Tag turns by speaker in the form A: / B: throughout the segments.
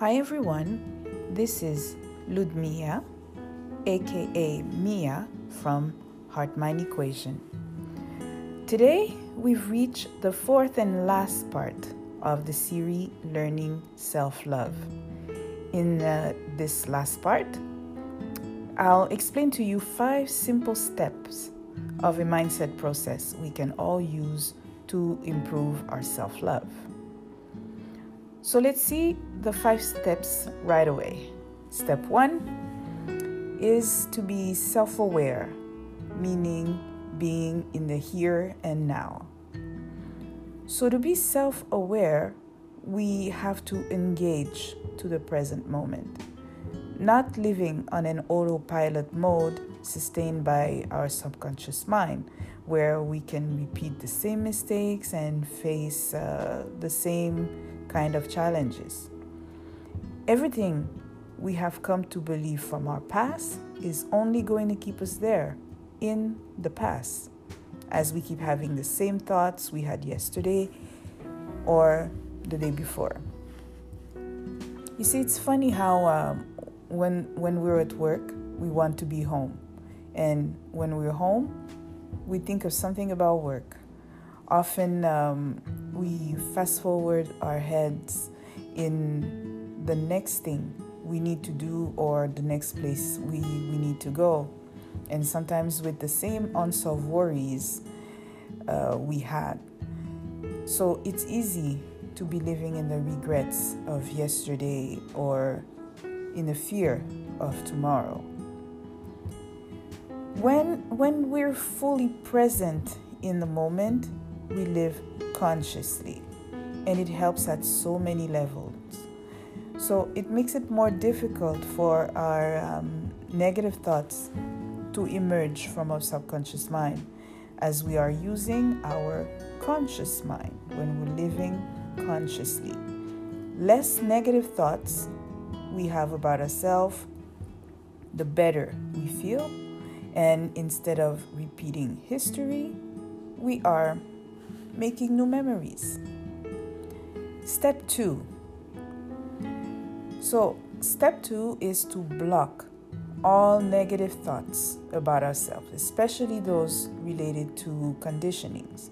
A: Hi everyone, this is Ludmilla, aka Mia from Heart Mind Equation. Today we've reached the fourth and last part of the series Learning Self Love. In uh, this last part, I'll explain to you five simple steps of a mindset process we can all use to improve our self love. So let's see the five steps right away. Step one is to be self aware, meaning being in the here and now. So, to be self aware, we have to engage to the present moment, not living on an autopilot mode sustained by our subconscious mind, where we can repeat the same mistakes and face uh, the same kind of challenges. Everything we have come to believe from our past is only going to keep us there in the past as we keep having the same thoughts we had yesterday or the day before. You see, it's funny how um, when when we're at work, we want to be home, and when we're home, we think of something about work. Often um, we fast forward our heads in the next thing we need to do or the next place we, we need to go. And sometimes with the same unsolved worries uh, we had. So it's easy to be living in the regrets of yesterday or in the fear of tomorrow. When, when we're fully present in the moment, we live consciously, and it helps at so many levels. So it makes it more difficult for our um, negative thoughts to emerge from our subconscious mind as we are using our conscious mind when we're living consciously. Less negative thoughts we have about ourselves, the better we feel. And instead of repeating history, we are making new memories. Step two. So, step two is to block all negative thoughts about ourselves, especially those related to conditionings.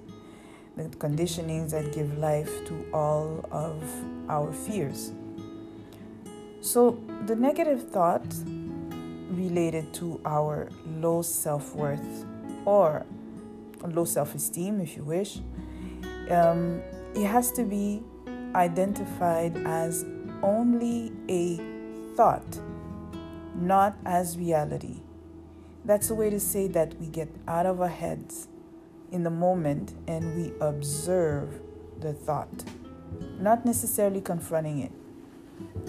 A: The conditionings that give life to all of our fears. So, the negative thought related to our low self worth or low self esteem, if you wish, um, it has to be identified as only a thought, not as reality. That's a way to say that we get out of our heads in the moment and we observe the thought, not necessarily confronting it.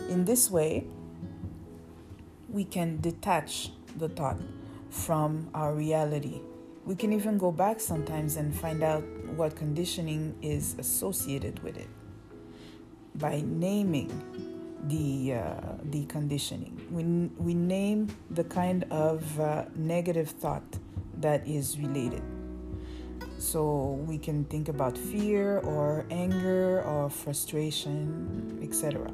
A: In this way, we can detach the thought from our reality we can even go back sometimes and find out what conditioning is associated with it by naming the uh, the conditioning. We we name the kind of uh, negative thought that is related. So we can think about fear or anger or frustration, etc.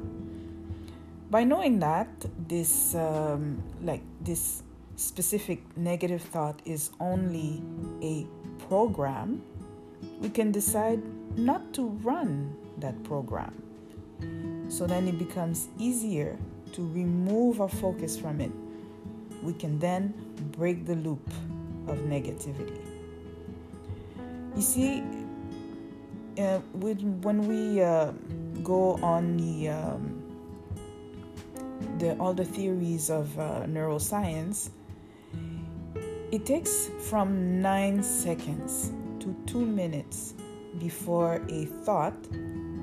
A: By knowing that this um, like this specific negative thought is only a program, we can decide not to run that program. So then it becomes easier to remove our focus from it. We can then break the loop of negativity. You see, uh, when we uh, go on the, um, the all the theories of uh, neuroscience, it takes from 9 seconds to 2 minutes before a thought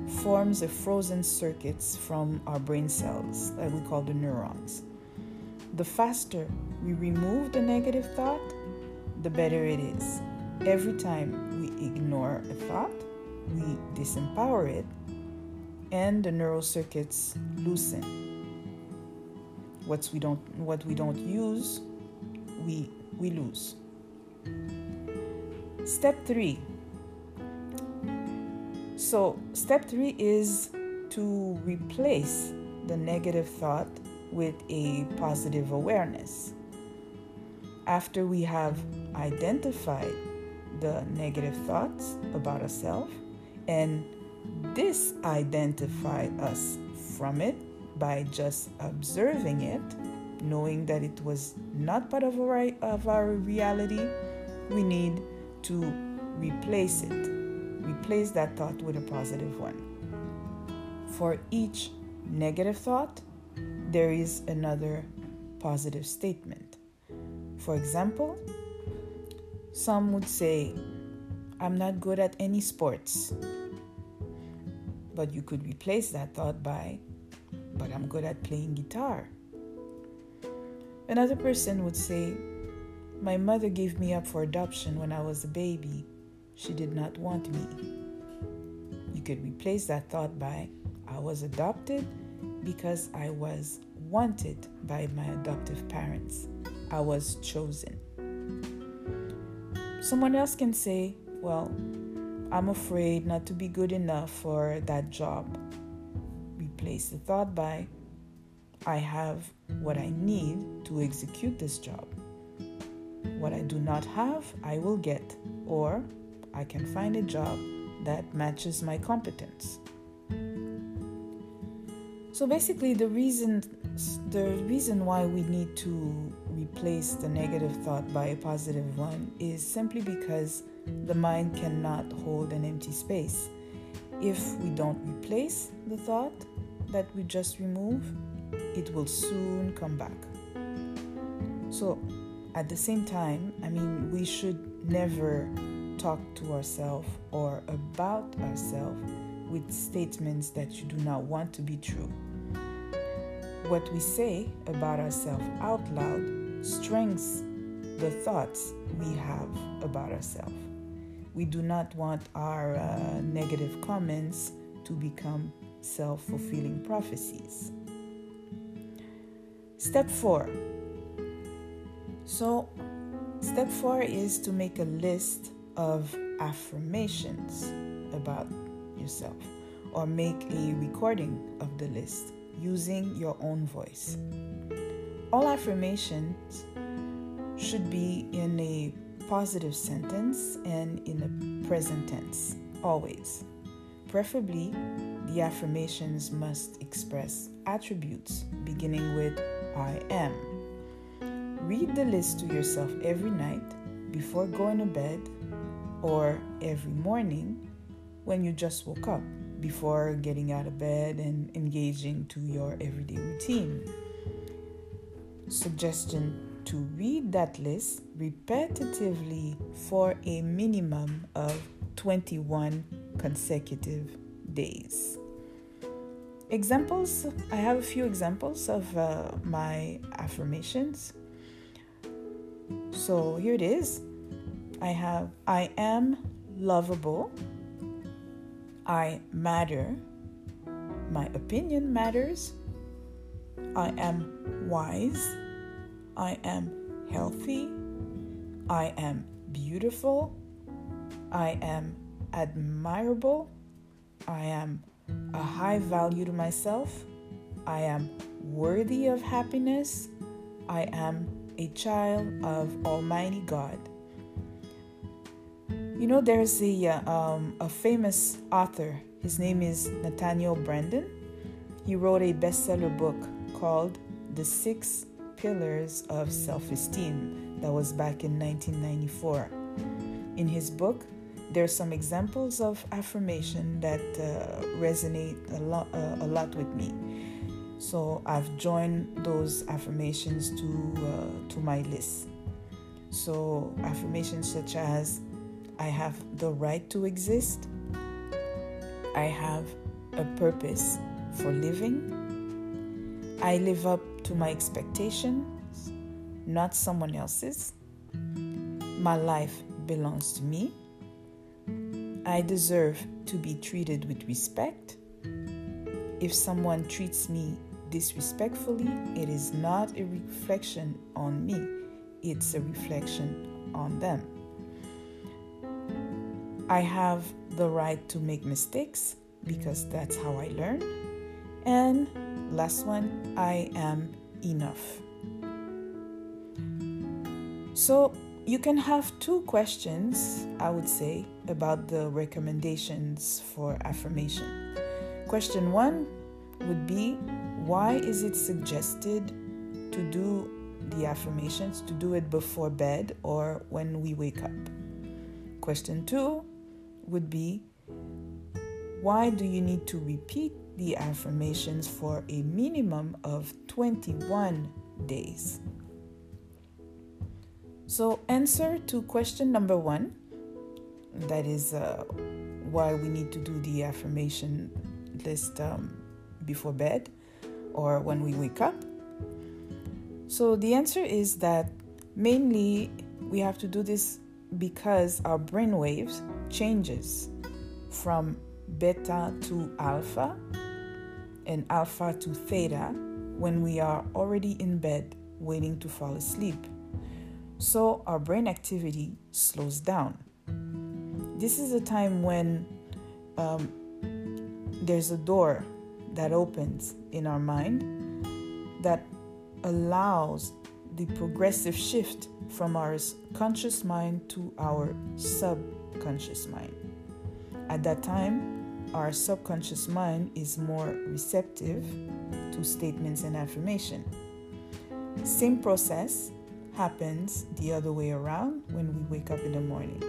A: forms a frozen circuits from our brain cells that we call the neurons. The faster we remove the negative thought, the better it is. Every time we ignore a thought, we disempower it and the neural circuits loosen. What we don't what we don't use, we we lose. Step three. So, step three is to replace the negative thought with a positive awareness. After we have identified the negative thoughts about ourselves and disidentify us from it by just observing it, knowing that it was not part of our, of our reality, we need to replace it. Replace that thought with a positive one. For each negative thought, there is another positive statement. For example, some would say, I'm not good at any sports. But you could replace that thought by, but I'm good at playing guitar. Another person would say, My mother gave me up for adoption when I was a baby. She did not want me. You could replace that thought by, I was adopted because I was wanted by my adoptive parents. I was chosen. Someone else can say, Well, I'm afraid not to be good enough for that job. Replace the thought by, I have what I need to execute this job. What I do not have, I will get, or I can find a job that matches my competence. So basically, the reason the reason why we need to replace the negative thought by a positive one is simply because the mind cannot hold an empty space. If we don't replace the thought that we just remove, it will soon come back. So, at the same time, I mean, we should never talk to ourselves or about ourselves with statements that you do not want to be true. What we say about ourselves out loud strengthens the thoughts we have about ourselves. We do not want our uh, negative comments to become self fulfilling prophecies. Step four. So, step four is to make a list of affirmations about yourself or make a recording of the list using your own voice. All affirmations should be in a positive sentence and in the present tense, always. Preferably, the affirmations must express attributes beginning with I am. Read the list to yourself every night before going to bed or every morning when you just woke up before getting out of bed and engaging to your everyday routine. Suggestion to read that list repetitively for a minimum of 21 consecutive days. Examples I have a few examples of uh, my affirmations. So here it is. I have I am lovable. I matter. My opinion matters. I am wise. I am healthy. I am beautiful. I am admirable. I am a high value to myself. I am worthy of happiness. I am a child of Almighty God. You know, there's a, uh, um, a famous author. His name is Nathaniel Branden. He wrote a bestseller book called The Six Pillars of Self Esteem that was back in 1994. In his book, there are some examples of affirmation that uh, resonate a lot, uh, a lot with me. So I've joined those affirmations to uh, to my list. So affirmations such as I have the right to exist. I have a purpose for living. I live up to my expectations, not someone else's. My life belongs to me. I deserve to be treated with respect. If someone treats me disrespectfully, it is not a reflection on me, it's a reflection on them. I have the right to make mistakes because that's how I learn. And last one, I am enough. So you can have two questions, I would say, about the recommendations for affirmation. Question one would be why is it suggested to do the affirmations, to do it before bed or when we wake up? Question two would be why do you need to repeat the affirmations for a minimum of 21 days? So, answer to question number one that is uh, why we need to do the affirmation list um, before bed or when we wake up. So, the answer is that mainly we have to do this because our brain waves changes from beta to alpha and alpha to theta when we are already in bed waiting to fall asleep so our brain activity slows down. This is a time when um, there's a door that opens in our mind that allows the progressive shift from our conscious mind to our subconscious mind. At that time, our subconscious mind is more receptive to statements and affirmation. Same process happens the other way around when we wake up in the morning.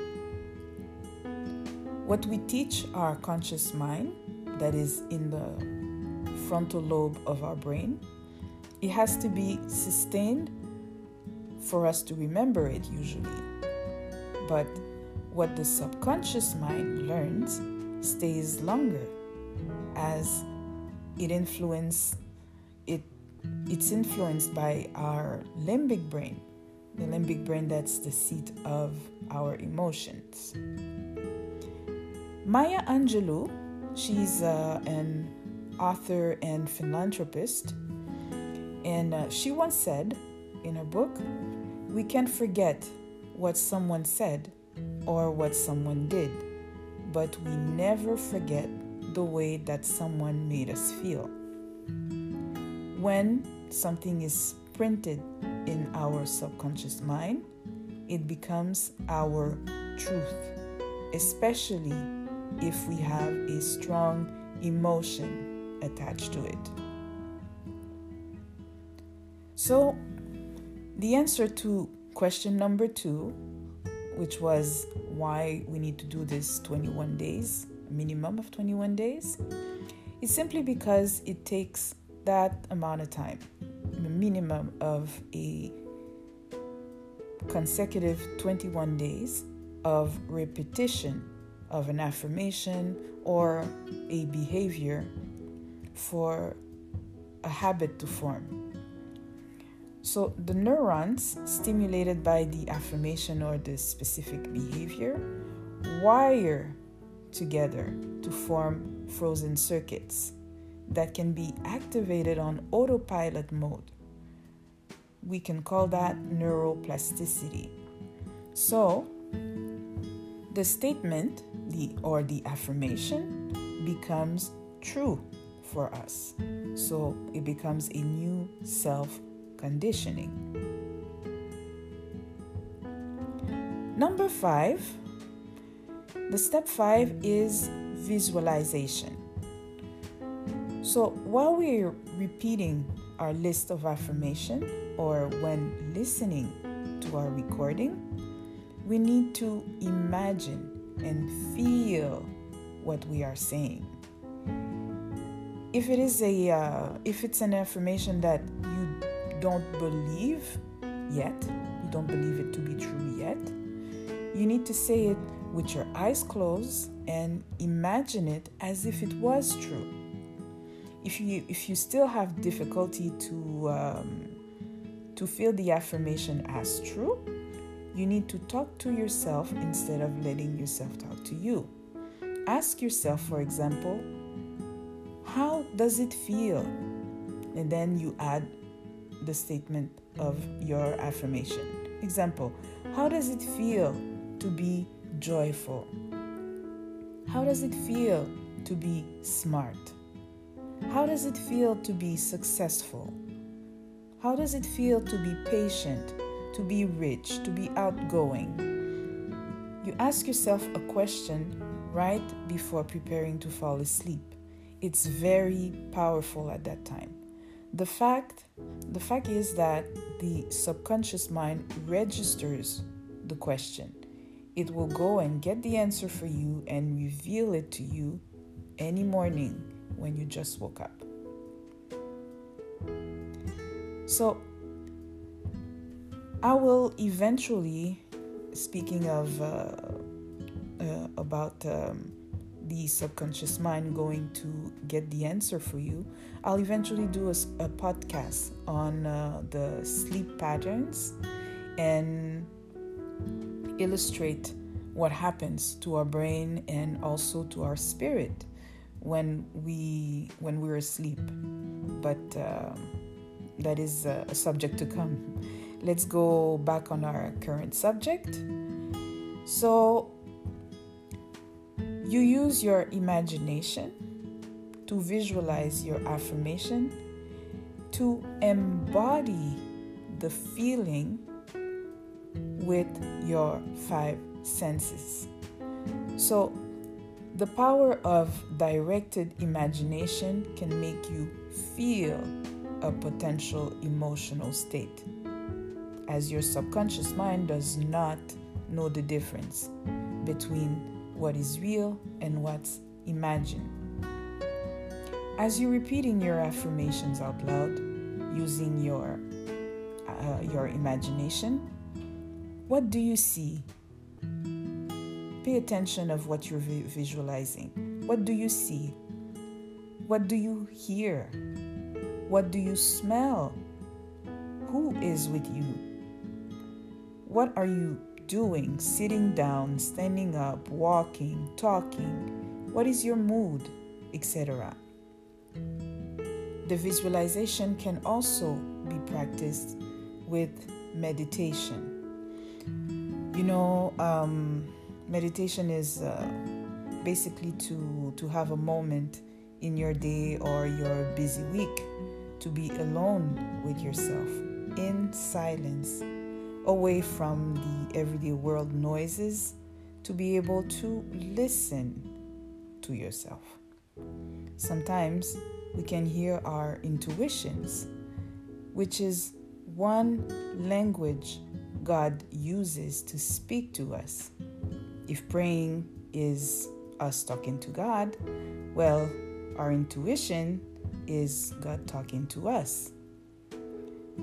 A: What we teach our conscious mind, that is in the frontal lobe of our brain, it has to be sustained for us to remember it usually. But what the subconscious mind learns stays longer as it influence it it's influenced by our limbic brain the limbic brain that's the seat of our emotions. Maya Angelou, she's uh, an author and philanthropist, and uh, she once said in her book, We can't forget what someone said or what someone did, but we never forget the way that someone made us feel. When something is printed in our subconscious mind, it becomes our truth, especially if we have a strong emotion attached to it. So, the answer to question number two, which was why we need to do this 21 days, minimum of 21 days, is simply because it takes that amount of time minimum of a consecutive 21 days of repetition of an affirmation or a behavior for a habit to form. So, the neurons stimulated by the affirmation or the specific behavior wire together to form frozen circuits that can be activated on autopilot mode we can call that neuroplasticity. So, the statement the or the affirmation becomes true for us. So, it becomes a new self conditioning. Number 5, the step 5 is visualization. So, while we're repeating our list of affirmation, or when listening to our recording, we need to imagine and feel what we are saying. If it is a uh, if it's an affirmation that don't believe yet, you don't believe it to be true yet, you need to say it with your eyes closed and imagine it as if it was true. If you if you still have difficulty to um, to feel the affirmation as true, you need to talk to yourself instead of letting yourself talk to you. Ask yourself, for example, how does it feel? And then you add the statement of your affirmation. Example, how does it feel to be joyful? How does it feel to be smart? How does it feel to be successful? How does it feel to be patient, to be rich, to be outgoing? You ask yourself a question right before preparing to fall asleep. It's very powerful at that time. The fact the fact is that the subconscious mind registers the question. It will go and get the answer for you and reveal it to you any morning when you just woke up. So, I will eventually, speaking of uh, uh, about um, the subconscious mind going to get the answer for you, I'll eventually do a, a podcast on uh, the sleep patterns and illustrate what happens to our brain and also to our spirit when we when we're asleep. But uh, that is a, a subject to come. Let's go back on our current subject. So you use your imagination to visualize your affirmation to embody the feeling with your five senses. So, the power of directed imagination can make you feel a potential emotional state, as your subconscious mind does not know the difference between what is real and what's imagined. As you're repeating your affirmations out loud using your uh, your imagination, what do you see? Pay attention of what you're visualizing. What do you see? What do you hear? What do you smell? Who is with you? What are you doing? Sitting down, standing up, walking, talking? What is your mood, etc.? The visualization can also be practiced with meditation. You know, um, meditation is uh, basically to to have a moment in your day or your busy week to be alone with yourself in silence, away from the everyday world noises, to be able to listen to yourself. Sometimes we can hear our intuitions, which is one language God uses to speak to us. If praying is us talking to God, well, our intuition is God talking to us.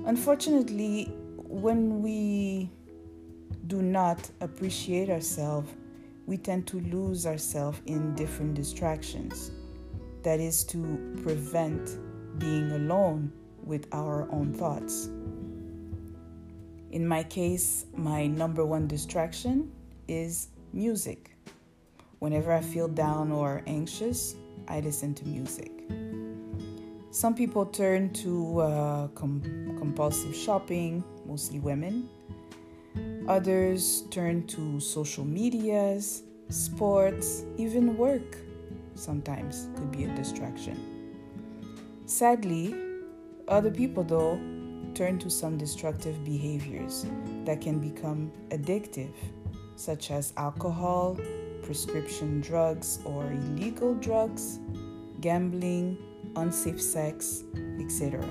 A: Unfortunately, when we do not appreciate ourselves, we tend to lose ourselves in different distractions. That is to prevent being alone with our own thoughts. In my case, my number one distraction is music. Whenever I feel down or anxious, I listen to music. Some people turn to uh, com- compulsive shopping, mostly women. Others turn to social medias, sports, even work sometimes could be a distraction. Sadly, other people, though, turn to some destructive behaviors that can become addictive, such as alcohol, prescription drugs or illegal drugs, gambling, unsafe sex, etc.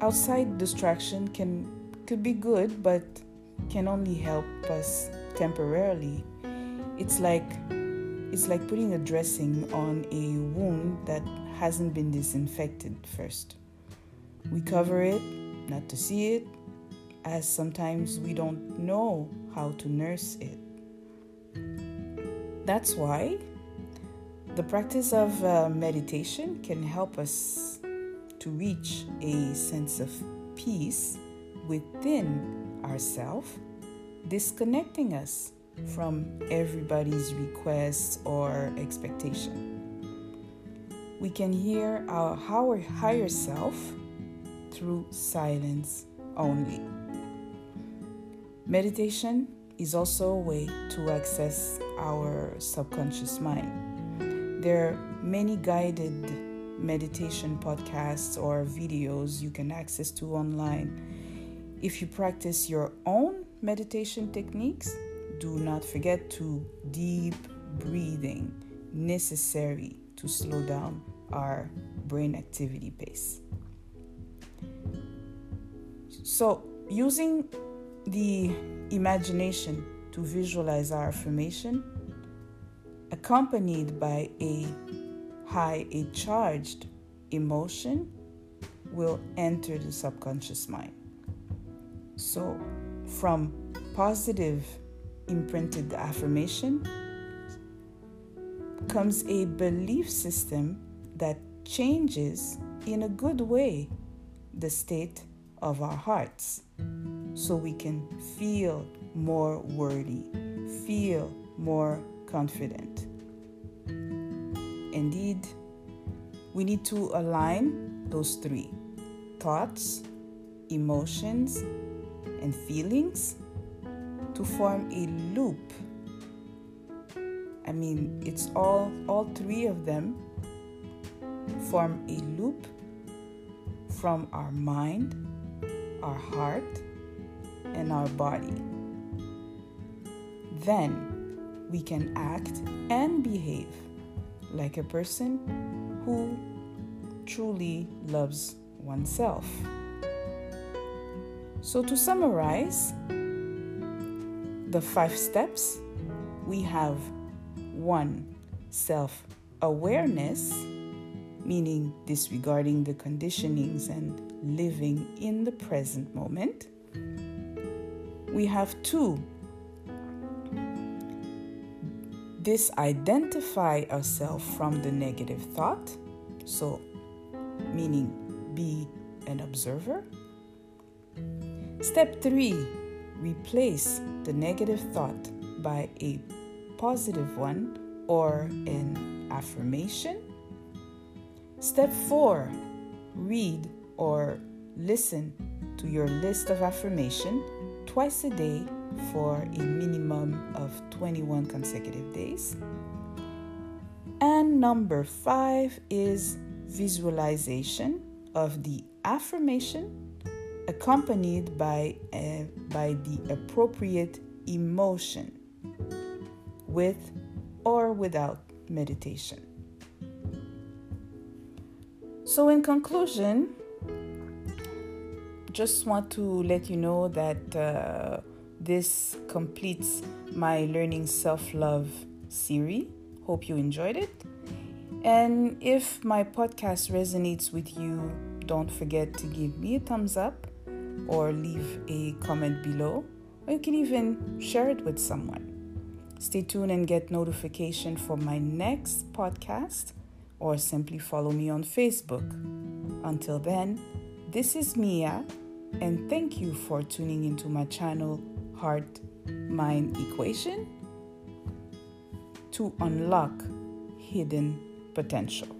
A: Outside distraction can could be good but can only help us temporarily. It's like it's like putting a dressing on a wound that hasn't been disinfected first. We cover it not to see it, as sometimes we don't know how to nurse it. That's why the practice of uh, meditation can help us to reach a sense of peace within ourselves, disconnecting us from everybody's requests or expectation. We can hear our higher self through silence only. Meditation is also a way to access our subconscious mind. There are many guided meditation podcasts or videos you can access to online. If you practice your own meditation techniques, do not forget to deep breathing necessary to slow down our brain activity pace. So, using the imagination to visualize our affirmation, accompanied by a high, a charged emotion, will enter the subconscious mind. So, from positive imprinted affirmation comes a belief system that changes in a good way the state of our hearts so we can feel more worthy, feel more confident. Indeed, we need to align those three thoughts, emotions, and feelings to form a loop. I mean, it's all all three of them form a loop from our mind, our heart, and our body. Then we can act and behave like a person who truly loves oneself. So, to summarize the five steps, we have one, self awareness, meaning disregarding the conditionings and living in the present moment. We have two, disidentify ourselves from the negative thought. So, meaning be an observer. Step three, replace the negative thought by a positive one or an affirmation. Step four, read or listen to your list of affirmation twice a day for a minimum of 21 consecutive days. And number five is visualization of the affirmation accompanied by, a, by the appropriate emotion with or without meditation. So, in conclusion, just want to let you know that uh, this completes my Learning Self Love series. Hope you enjoyed it. And if my podcast resonates with you, don't forget to give me a thumbs up or leave a comment below, or you can even share it with someone. Stay tuned and get notification for my next podcast, or simply follow me on Facebook. Until then, this is Mia, and thank you for tuning into my channel Heart Mind Equation to unlock hidden potentials.